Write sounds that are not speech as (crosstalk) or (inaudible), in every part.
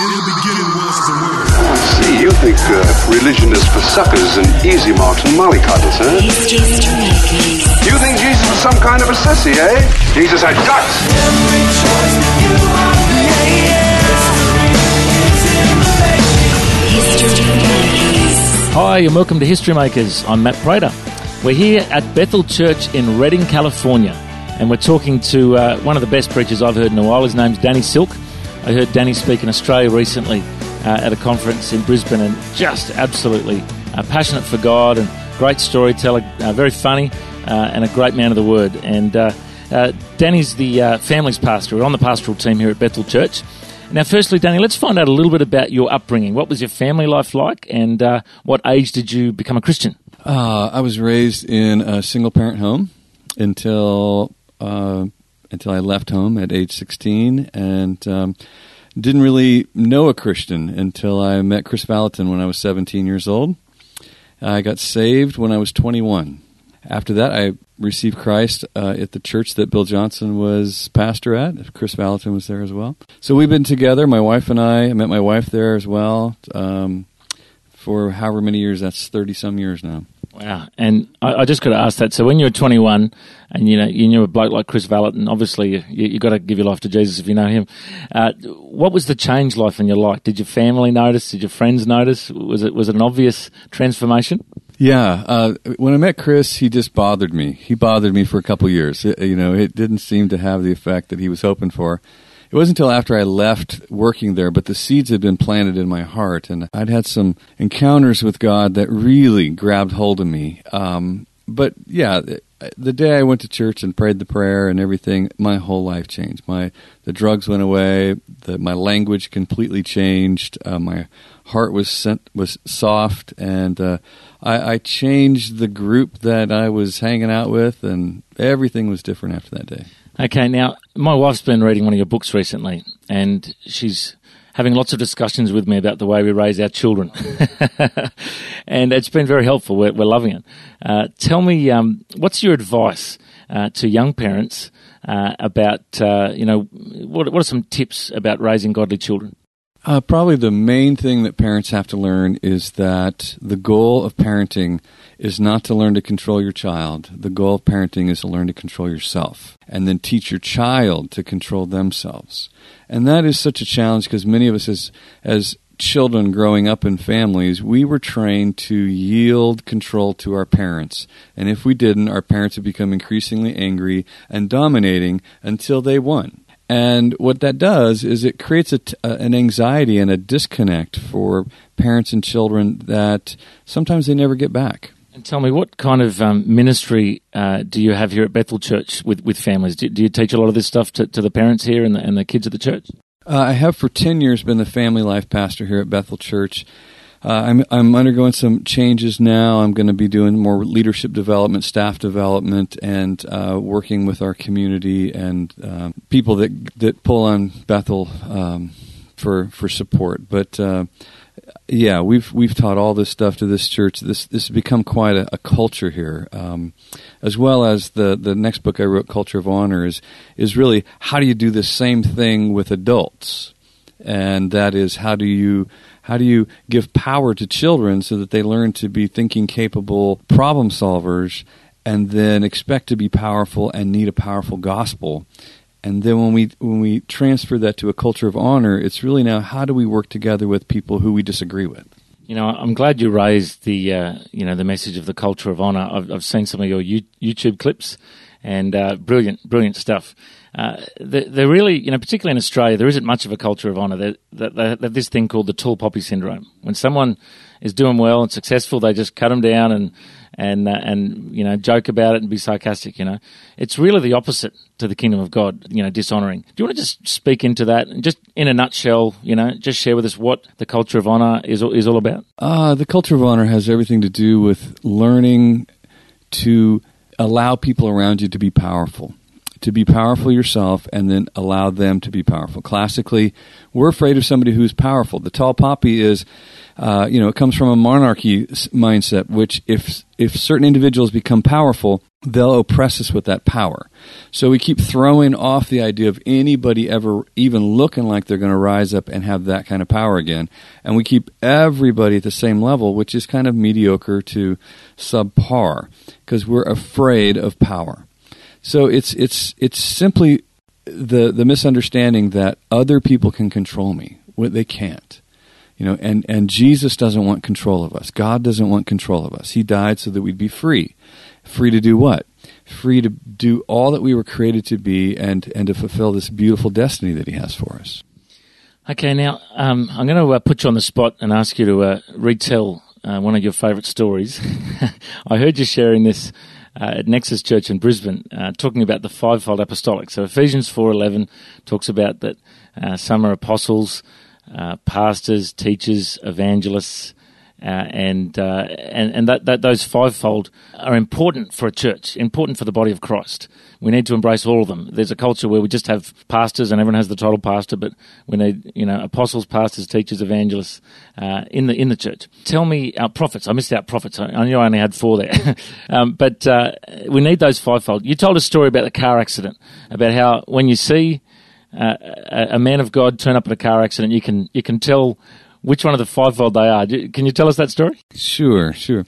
In the beginning was the word. I see. You think uh, religion is for suckers and easy marks and mollycoddles, huh? You think Jesus was some kind of a sissy, eh? Jesus had guts. Hi, and welcome to History Makers. I'm Matt Prater. We're here at Bethel Church in Redding, California, and we're talking to uh, one of the best preachers I've heard in a while. His name's Danny Silk. I heard Danny speak in Australia recently uh, at a conference in Brisbane, and just absolutely uh, passionate for God and great storyteller, uh, very funny, uh, and a great man of the word. And uh, uh, Danny's the uh, family's pastor. We're on the pastoral team here at Bethel Church. Now, firstly, Danny, let's find out a little bit about your upbringing. What was your family life like, and uh, what age did you become a Christian? Uh, I was raised in a single parent home until uh, until I left home at age 16, and um, didn't really know a Christian until I met Kris Vallotton when I was 17 years old. I got saved when I was 21. After that, I received Christ uh, at the church that Bill Johnson was pastor at. Kris Vallotton was there as well. So we've been together, my wife and I. I met my wife there as well um, for however many years. That's 30 some years now. Wow. And I, I just got to ask that. So when you were 21 and you know you knew a bloke like Kris Vallotton, obviously you, you got to give your life to Jesus if you know him. Uh, what was the change life in your life? Did your family notice? Did your friends notice? Was it was it an obvious transformation? Yeah, uh, when I met Kris, he just bothered me. He bothered me for a couple years. It- you know, it didn't seem to have the effect that he was hoping for. It wasn't until after I left working there, but the seeds had been planted in my heart, and I'd had some encounters with God that really grabbed hold of me. Um, but yeah, the- day I went to church and prayed the prayer and everything, my whole life changed. My the drugs went away. The, my language completely changed. Uh, my heart was sent, was soft, and uh, I, I changed the group that I was hanging out with, and everything was different after that day. Okay, now my wife's been reading one of your books recently, and she's having lots of discussions with me about the way we raise our children, (laughs) and it's been very helpful. We're, we're loving it. Uh, tell me, um, what's your advice uh, to young parents uh, about uh, you know what, what are some tips about raising godly children? Uh, probably the main thing that parents have to learn is that the goal of parenting is not to learn to control your child. The goal of parenting is to learn to control yourself and then teach your child to control themselves. And that is such a challenge because many of us as, as children growing up in families, we were trained to yield control to our parents. And if we didn't, our parents would become increasingly angry and dominating until they won. And what that does is it creates a an anxiety and a disconnect for parents and children that sometimes they never get back. And tell me, what kind of um, ministry uh, do you have here at Bethel Church with, with families? Do, do you teach a lot of this stuff to, to the parents here and the, and the kids at the church? Uh, I have for 10 years been the family life pastor here at Bethel Church. Uh, I'm, I'm undergoing some changes now. I'm going to be doing more leadership development, staff development, and uh, working with our community and um, people that that pull on Bethel um, for for support. But uh, yeah, we've we've taught all this stuff to this church. This this has become quite a, a culture here, um, as well as the the next book I wrote, Culture of Honor, is is really how do you do the same thing with adults, and that is how do you how do you give power to children so that they learn to be thinking capable problem solvers, and then expect to be powerful and need a powerful gospel. And then when we when we transfer that to a culture of honor, it's really now how do we work together with people who we disagree with. You know, I'm glad you raised the uh, you know the message of the culture of honor. I've, I've seen some of your You- YouTube clips, and uh, brilliant, brilliant stuff. Uh, they're, really, you know, particularly in Australia, there isn't much of a culture of honor. They have this thing called the tall poppy syndrome. When someone is doing well and successful, they just cut them down and and uh, and you know joke about it and be sarcastic. You know, it's really the opposite to the kingdom of God. You know, dishonoring. Do you want to just speak into that and just in a nutshell? You know, just share with us what the culture of honor is is all about. Uh, the culture of honor has everything to do with learning to allow people around you to be powerful, to be powerful yourself and then allow them to be powerful. Classically, we're afraid of somebody who's powerful. The tall poppy is, uh, you know, it comes from a monarchy mindset, which if if certain individuals become powerful, they'll oppress us with that power. So we keep throwing off the idea of anybody ever even looking like they're going to rise up and have that kind of power again. And we keep everybody at the same level, which is kind of mediocre to subpar because we're afraid of power. So it's it's it's simply the the misunderstanding that other people can control me. They can't. You know, and, and Jesus doesn't want control of us. God doesn't want control of us. He died so that we'd be free. Free to do what? Free to do all that we were created to be and, and to fulfill this beautiful destiny that He has for us. Okay, now um, I'm going to uh, put you on the spot and ask you to uh, retell uh, one of your favourite stories. (laughs) I heard you sharing this uh, at Nexus Church in Brisbane, uh, talking about the fivefold apostolic. So Ephesians 4:11 talks about that uh, some are apostles, uh, pastors, teachers, evangelists, uh, and uh, and and that, that those fivefold are important for a church, important for the body of Christ. We need to embrace all of them. There's a culture where we just have pastors and everyone has the title pastor, but we need you know apostles, pastors, teachers, evangelists uh, in the in the church. Tell me, our prophets. I missed out prophets. I knew I only had four there, (laughs) um, but uh, we need those fivefold. You told a story about the car accident, about how when you see uh, a man of God turn up in a car accident, you can you can tell which one of the fivefold they are. Can you tell us that story? Sure, sure.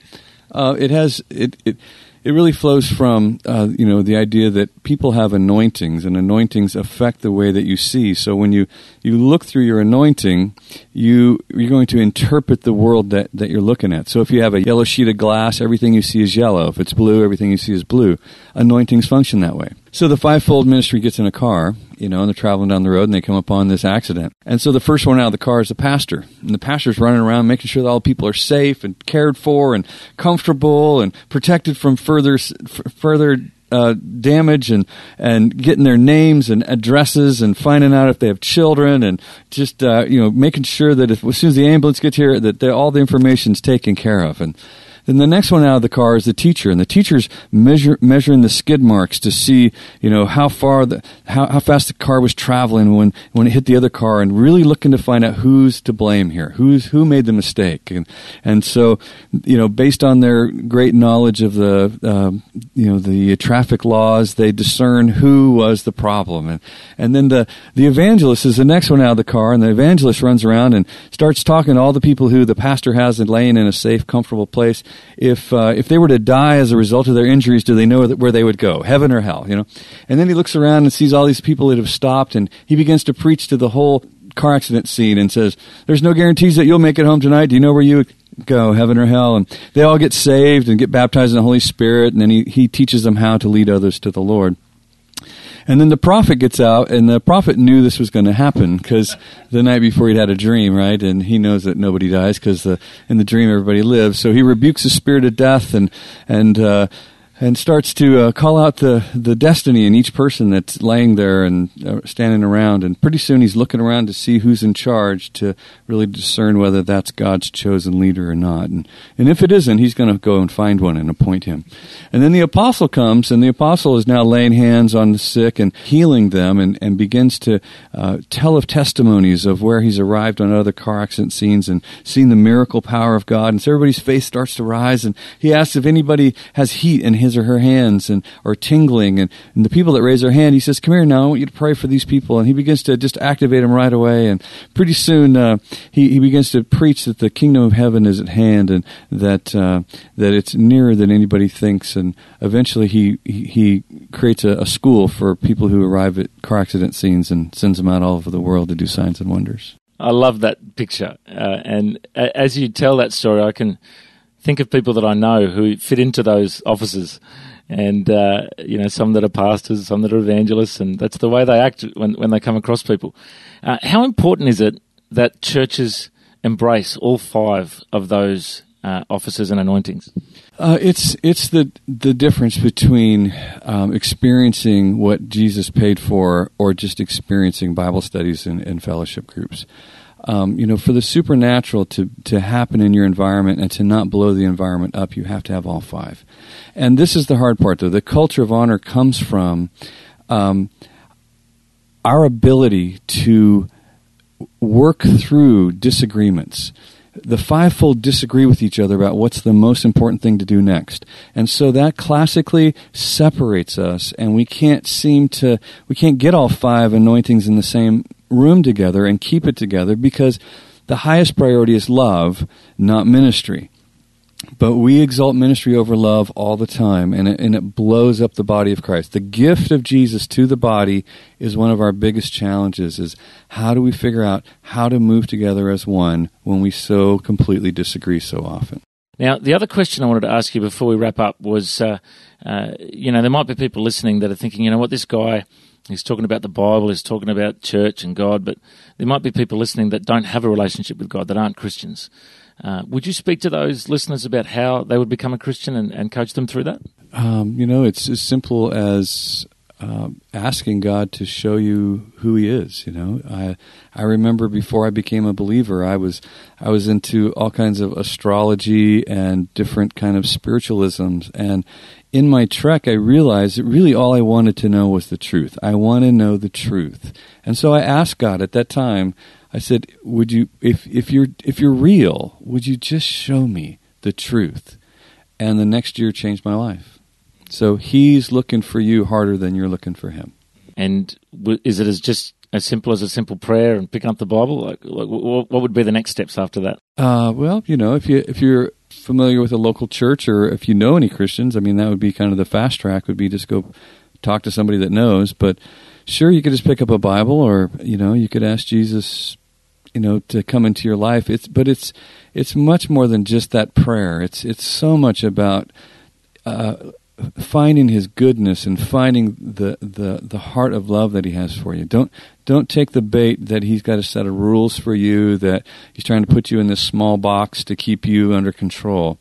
Uh, it has it, it it really flows from uh, you know the idea that people have anointings and anointings affect the way that you see so when you you look through your anointing you you're going to interpret the world that, that you're looking at so if you have a yellow sheet of glass everything you see is yellow if it's blue everything you see is blue anointings function that way so the fivefold ministry gets in a car, you know, and they're traveling down the road and they come upon this accident. And so the first one out of the car is the pastor. And the pastor's running around making sure that all the people are safe and cared for and comfortable and protected from further, further uh, damage and and getting their names and addresses and finding out if they have children and just uh, you know making sure that if, as soon as the ambulance gets here that all the information is taken care of. And then the next one out of the car is the teacher, and the teacher's measure, measuring the skid marks to see, you know, how far the how, how fast the car was traveling when when it hit the other car, and really looking to find out who's to blame here, who's who made the mistake, and and so, you know, based on their great knowledge of the uh, you know the traffic laws, they discern who was the problem, and and then the the evangelist is the next one out of the car, and the evangelist runs around and starts talking to all the people who the pastor has laying in a safe, comfortable place if uh, if they were to die as a result of their injuries, do they know where they would go, heaven or hell? You know. And then he looks around and sees all these people that have stopped, and he begins to preach to the whole car accident scene and says, "There's no guarantees that you'll make it home tonight. Do you know where you go, heaven or hell?" And they all get saved and get baptized in the Holy Spirit, and then he he teaches them how to lead others to the Lord. And then the prophet gets out, and the prophet knew this was going to happen because the night before he'd had a dream, right? And he knows that nobody dies because in the dream everybody lives. So he rebukes the spirit of death and and uh, and starts to uh, call out the, the destiny in each person that's laying there and uh, standing around. And pretty soon he's looking around to see who's in charge to really discern whether that's God's chosen leader or not. And, and if it isn't, he's going to go and find one and appoint him. And then the apostle comes, and the apostle is now laying hands on the sick and healing them and, and begins to uh, tell of testimonies of where he's arrived on other car accident scenes and seen the miracle power of God. And so everybody's face starts to rise. And he asks if anybody has heat in his or her hands and are tingling. And, and the people that raise their hand, he says, "Come here now. I want you to pray for these people." And he begins to just activate them right away. And pretty soon, uh, he he begins to preach that the kingdom of heaven is at hand and that uh, that it's nearer than anybody thinks. And eventually, he he, he creates a, a school for people who arrive at car accident scenes and sends them out all over the world to do signs and wonders. I love that picture, uh, and as you tell that story, I can think of people that I know who fit into those offices, and uh, you know some that are pastors, some that are evangelists, and that's the way they act when when they come across people. Uh, how important is it that churches embrace all five of those uh, offices and anointings? Uh, it's it's the the difference between um, experiencing what Jesus paid for or just experiencing Bible studies and, and fellowship groups um, you know, for the supernatural to, to happen in your environment and to not blow the environment up, you have to have all five. And this is the hard part, though. The culture of honor comes from um, our ability to work through disagreements. The fivefold disagree with each other about what's the most important thing to do next. And so that classically separates us, and we can't seem to, we can't get all five anointings in the same room together and keep it together because the highest priority is love, not ministry. But we exalt ministry over love all the time, and it, and it blows up the body of Christ. The gift of Jesus to the body is one of our biggest challenges. Is how do we figure out how to move together as one when we so completely disagree so often? Now, the other question I wanted to ask you before we wrap up was, uh, uh, you know, there might be people listening that are thinking, you know, what this guy He's talking about the Bible, he's talking about church and God, but there might be people listening that don't have a relationship with God, that aren't Christians. Uh, would you speak to those listeners about how they would become a Christian and, and coach them through that? Um, you know, it's as simple as um, asking God to show you who He is. You know, I I remember before I became a believer, I was I was into all kinds of astrology and different kind of spiritualisms, and in my trek, I realized that really all I wanted to know was the truth. I want to know the truth. And so I asked God at that time, I said, would you, if, if you're, if you're real, would you just show me the truth? And the next year changed my life. So he's looking for you harder than you're looking for him. And is it as just as simple as a simple prayer and picking up the Bible? Like, like what would be the next steps after that? Uh, well, you know, if you if you're familiar with a local church or if you know any Christians, I mean, that would be kind of the fast track would be just go talk to somebody that knows. But sure, you could just pick up a Bible or, you know, you could ask Jesus, you know, to come into your life. It's, but it's, it's much more than just that prayer. It's, it's so much about, uh, finding his goodness and finding the, the, the heart of love that he has for you. Don't don't take the bait that he's got a set of rules for you, that he's trying to put you in this small box to keep you under control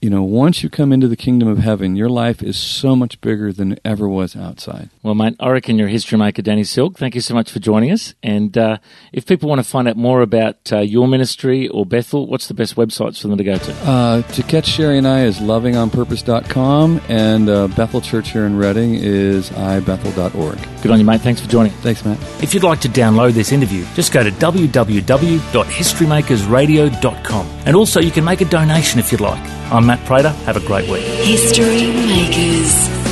you know, once you come into the kingdom of heaven, your life is so much bigger than it ever was outside. Well, mate, I reckon you're a history maker, Danny Silk. Thank you so much for joining us. And uh, if people want to find out more about uh, your ministry or Bethel, what's the best websites for them to go to? Uh, to catch Sheri and I is lovingonpurpose.com, and uh, Bethel Church here in Redding is ibethel.org. Good on you, mate. Thanks for joining. Thanks, Matt. If you'd like to download this interview, just go to www.historymakersradio.com. And also, you can make a donation if you'd like. I'm Matt Prater. Have a great week. History Makers.